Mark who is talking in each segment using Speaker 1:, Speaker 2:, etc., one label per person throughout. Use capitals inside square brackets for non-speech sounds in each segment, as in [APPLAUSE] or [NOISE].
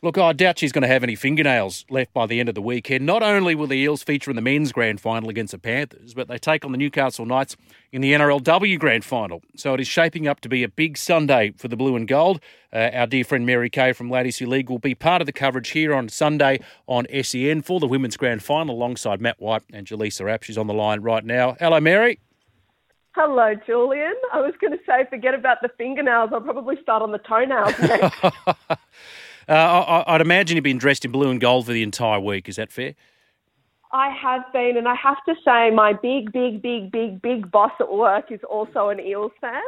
Speaker 1: Look, I doubt she's going to have any fingernails left by the end of the weekend. Not only will the Eels feature in the men's grand final against the Panthers, but they take on the Newcastle Knights in the NRLW grand final. So it is shaping up to be a big Sunday for the blue and gold. Uh, our dear friend Mary Kay from Ladies Who League will be part of the coverage here on Sunday on SEN for the women's grand final alongside Matt White and Jaleesa App. She's on the line right now. Hello, Mary.
Speaker 2: Hello, Julian. I was going to say, forget about the fingernails. I'll probably start on the toenails next. [LAUGHS]
Speaker 1: Uh, I, would imagine you've been dressed in blue and gold for the entire week. Is that fair?
Speaker 2: I have been, and I have to say, my big, big, big, big, big boss at work is also an Eels fan.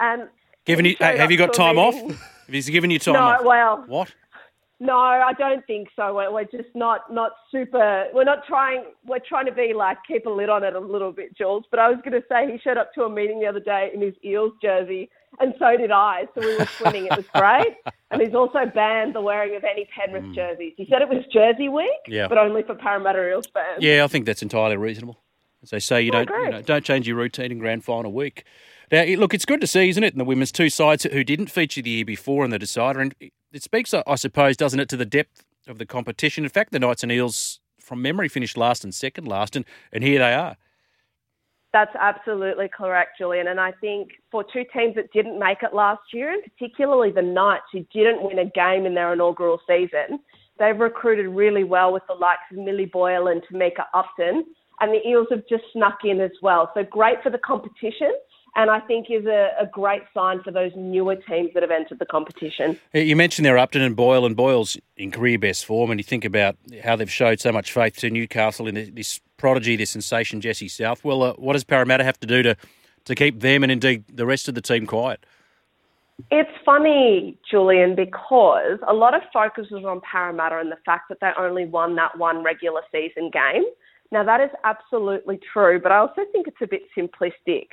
Speaker 2: And
Speaker 1: given you, have you got time off? Have he given you time
Speaker 2: no,
Speaker 1: off?
Speaker 2: well,
Speaker 1: what?
Speaker 2: No, I don't think so. We're, we're just not not super. We're not trying. We're trying to be like keep a lid on it a little bit, Jules. But I was going to say he showed up to a meeting the other day in his Eels jersey, and so did I. So we were twinning. It was great. [LAUGHS] And he's also banned the wearing of any Penrith mm. jerseys. He said it was Jersey Week,
Speaker 1: yeah.
Speaker 2: but only for Parramatta Eels fans.
Speaker 1: Yeah, I think that's entirely reasonable. As they say, you oh, don't you know, don't change your routine in grand final week. Now, look, it's good to see, isn't it, in the women's two sides who didn't feature the year before in the decider, and it speaks, I suppose, doesn't it, to the depth of the competition. In fact, the Knights and Eels, from memory, finished last and second last, and, and here they are.
Speaker 2: That's absolutely correct, Julian. And I think for two teams that didn't make it last year, and particularly the Knights, who didn't win a game in their inaugural season, they've recruited really well with the likes of Millie Boyle and Tamika Upton. And the Eels have just snuck in as well. So great for the competition and I think is a, a, great sign for those newer teams that have entered the competition.
Speaker 1: You mentioned there Upton and Boyle, and Boyle's in career best form, and you think about how they've showed so much faith to Newcastle in this prodigy, this sensation, Jesse Southwell. Uh, what does Parramatta have to do to, to keep them and indeed the rest of the team quiet?
Speaker 2: It's funny, Julian, because a lot of focus was on Parramatta and the fact that they only won that one regular season game. Now, that is absolutely true, but I also think it's a bit simplistic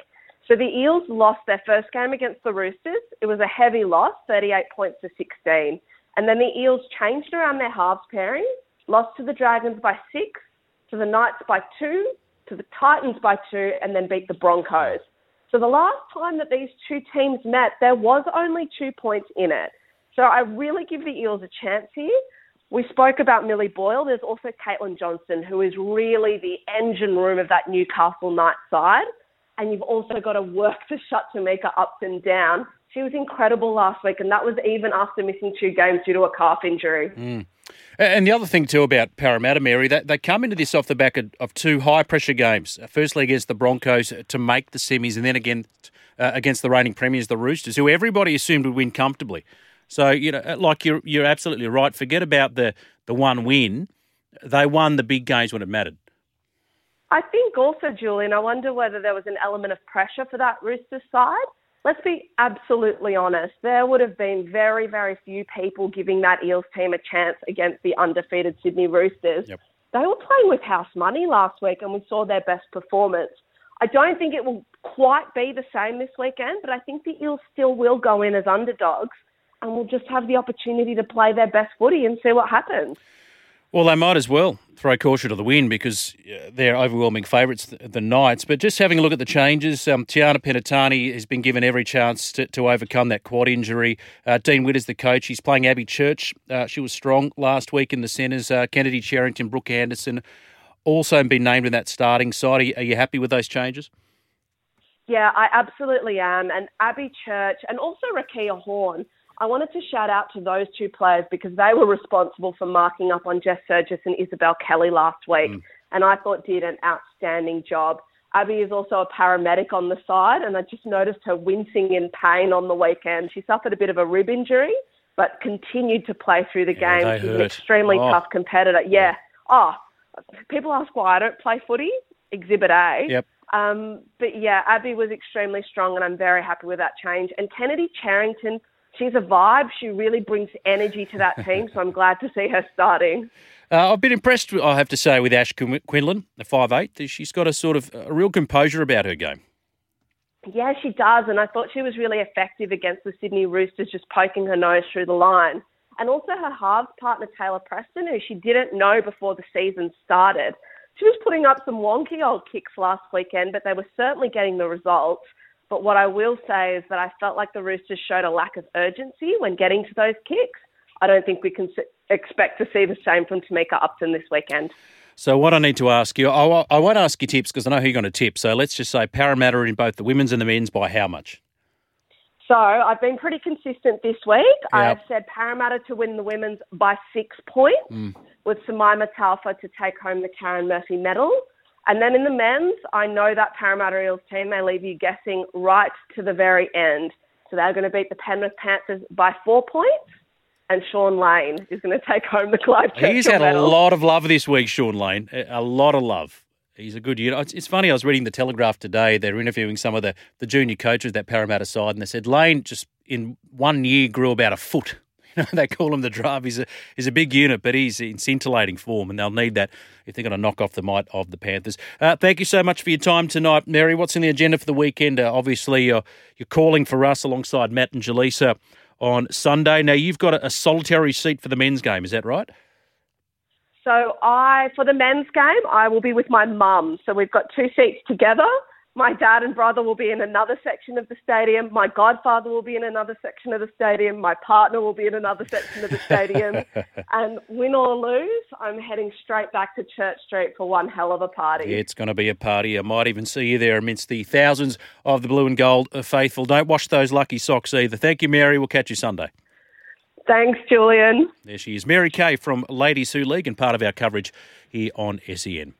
Speaker 2: so the Eels lost their first game against the Roosters. It was a heavy loss, 38 points to 16. And then the Eels changed around their halves pairing, lost to the Dragons by six, to the Knights by two, to the Titans by two, and then beat the Broncos. So the last time that these two teams met, there was only two points in it. So I really give the Eels a chance here. We spoke about Millie Boyle. There's also Caitlan Johnston, who is really the engine room of that Newcastle Knights side and you've also got to work to shut Tamika Upton down. She was incredible last week, and that was even after missing two games due to a calf injury.
Speaker 1: Mm. And the other thing too about Parramatta, Mary, that they come into this off the back of, of two high pressure games. Firstly against the Broncos to make the semis, and then again uh, against the reigning premiers, the Roosters, who everybody assumed would win comfortably. So you know, like you're you're absolutely right. Forget about the the one win. They won the big games when it mattered.
Speaker 2: I think also, Julian, I wonder whether there was an element of pressure for that Roosters side. Let's be absolutely honest. There would have been very, very few people giving that Eels team a chance against the undefeated Sydney Roosters. Yep. They were playing with house money last week and we saw their best performance. I don't think it will quite be the same this weekend, but I think the Eels still will go in as underdogs and will just have the opportunity to play their best footy and see what happens.
Speaker 1: Well, they might as well throw caution to the wind because uh, they're overwhelming favourites, the Knights. But just having a look at the changes, um, Tiana Penitani has been given every chance to, to overcome that quad injury. Uh, Dean Witt is the coach. He's playing Abby Church. Uh, she was strong last week in the centres. Uh, Kennedy Cherrington, Brooke Anderson also been named in that starting side. Are you, are you happy with those changes?
Speaker 2: Yeah, I absolutely am. And Abby Church and also Rikeya Horne I wanted to shout out to those two players because they were responsible for marking up on Jess Sergis and Isabelle Kelly last week, mm. and I thought did an outstanding job. Abby is also a paramedic on the side, and I just noticed her wincing in pain on the weekend. She suffered a bit of a rib injury, but continued to play through the yeah, game. She's hurt. an extremely oh. tough competitor. Yeah. Oh, people ask why I don't play footy. Exhibit A.
Speaker 1: Yep.
Speaker 2: Um, but yeah, Abby was extremely strong, and I'm very happy with that change. And Kennedy Cherrington she's a vibe. She really brings energy to that team, so I'm glad to see her starting.
Speaker 1: Uh, I've been impressed, I have to say, with Ash Quinlan, the five eight. She's got a sort of a real composure about her game.
Speaker 2: Yeah, she does, and I thought she was really effective against the Sydney Roosters, just poking her nose through the line. And also her halves partner Tayla Preston, who she didn't know before the season started. She was putting up some wonky old kicks last weekend, but they were certainly getting the results. But what I will say is that I felt like the Roosters showed a lack of urgency when getting to those kicks. I don't think we can expect to see the same from Tamika Upton this weekend.
Speaker 1: So what I need to ask you, I, I won't ask you tips because I know who you're going to tip. So let's just say Parramatta in both the women's and the men's by how much?
Speaker 2: So I've been pretty consistent this week. Yep. I've said Parramatta to win the women's by six points, mm. with Simaima Taufa to take home the Karen Murphy medal. And then in the men's, I know that Parramatta Eels team, they leave you guessing right to the very end. So they're going to beat the Penrith Panthers by four points and Shaun Lane is going to take home the Clive Churchill
Speaker 1: He's had
Speaker 2: medal.
Speaker 1: a lot of love this week, Shaun Lane. A lot of love. He's a good unit. It's funny, I was reading the Telegraph today. They're interviewing some of the, the junior coaches that Parramatta side, and they said Lane just in one year grew about a foot. Know, [LAUGHS] they call him the drive. He's a he's a big unit, but he's in scintillating form, and they'll need that if they're going to knock off the might of the Panthers. Uh, thank you so much for your time tonight, Mary. What's in the agenda for the weekend? Uh, obviously, you're, you're calling for us alongside Matt and Jaleesa on Sunday. Now, you've got a solitary seat for the men's game, is that right?
Speaker 2: So I, for the men's game, I will be with my mum. So we've got two seats together. My dad and brother will be in another section of the stadium. My godfather will be in another section of the stadium. My partner will be in another section of the stadium. [LAUGHS] and win or lose, I'm heading straight back to Church Street for one hell of a party.
Speaker 1: It's going to be a party. I might even see you there amidst the thousands of the blue and gold faithful. Don't wash those lucky socks either. Thank you, Mary. We'll catch you Sunday.
Speaker 2: Thanks, Julian.
Speaker 1: There she is, Mary Kay from Ladies Who League and part of our coverage here on SEN.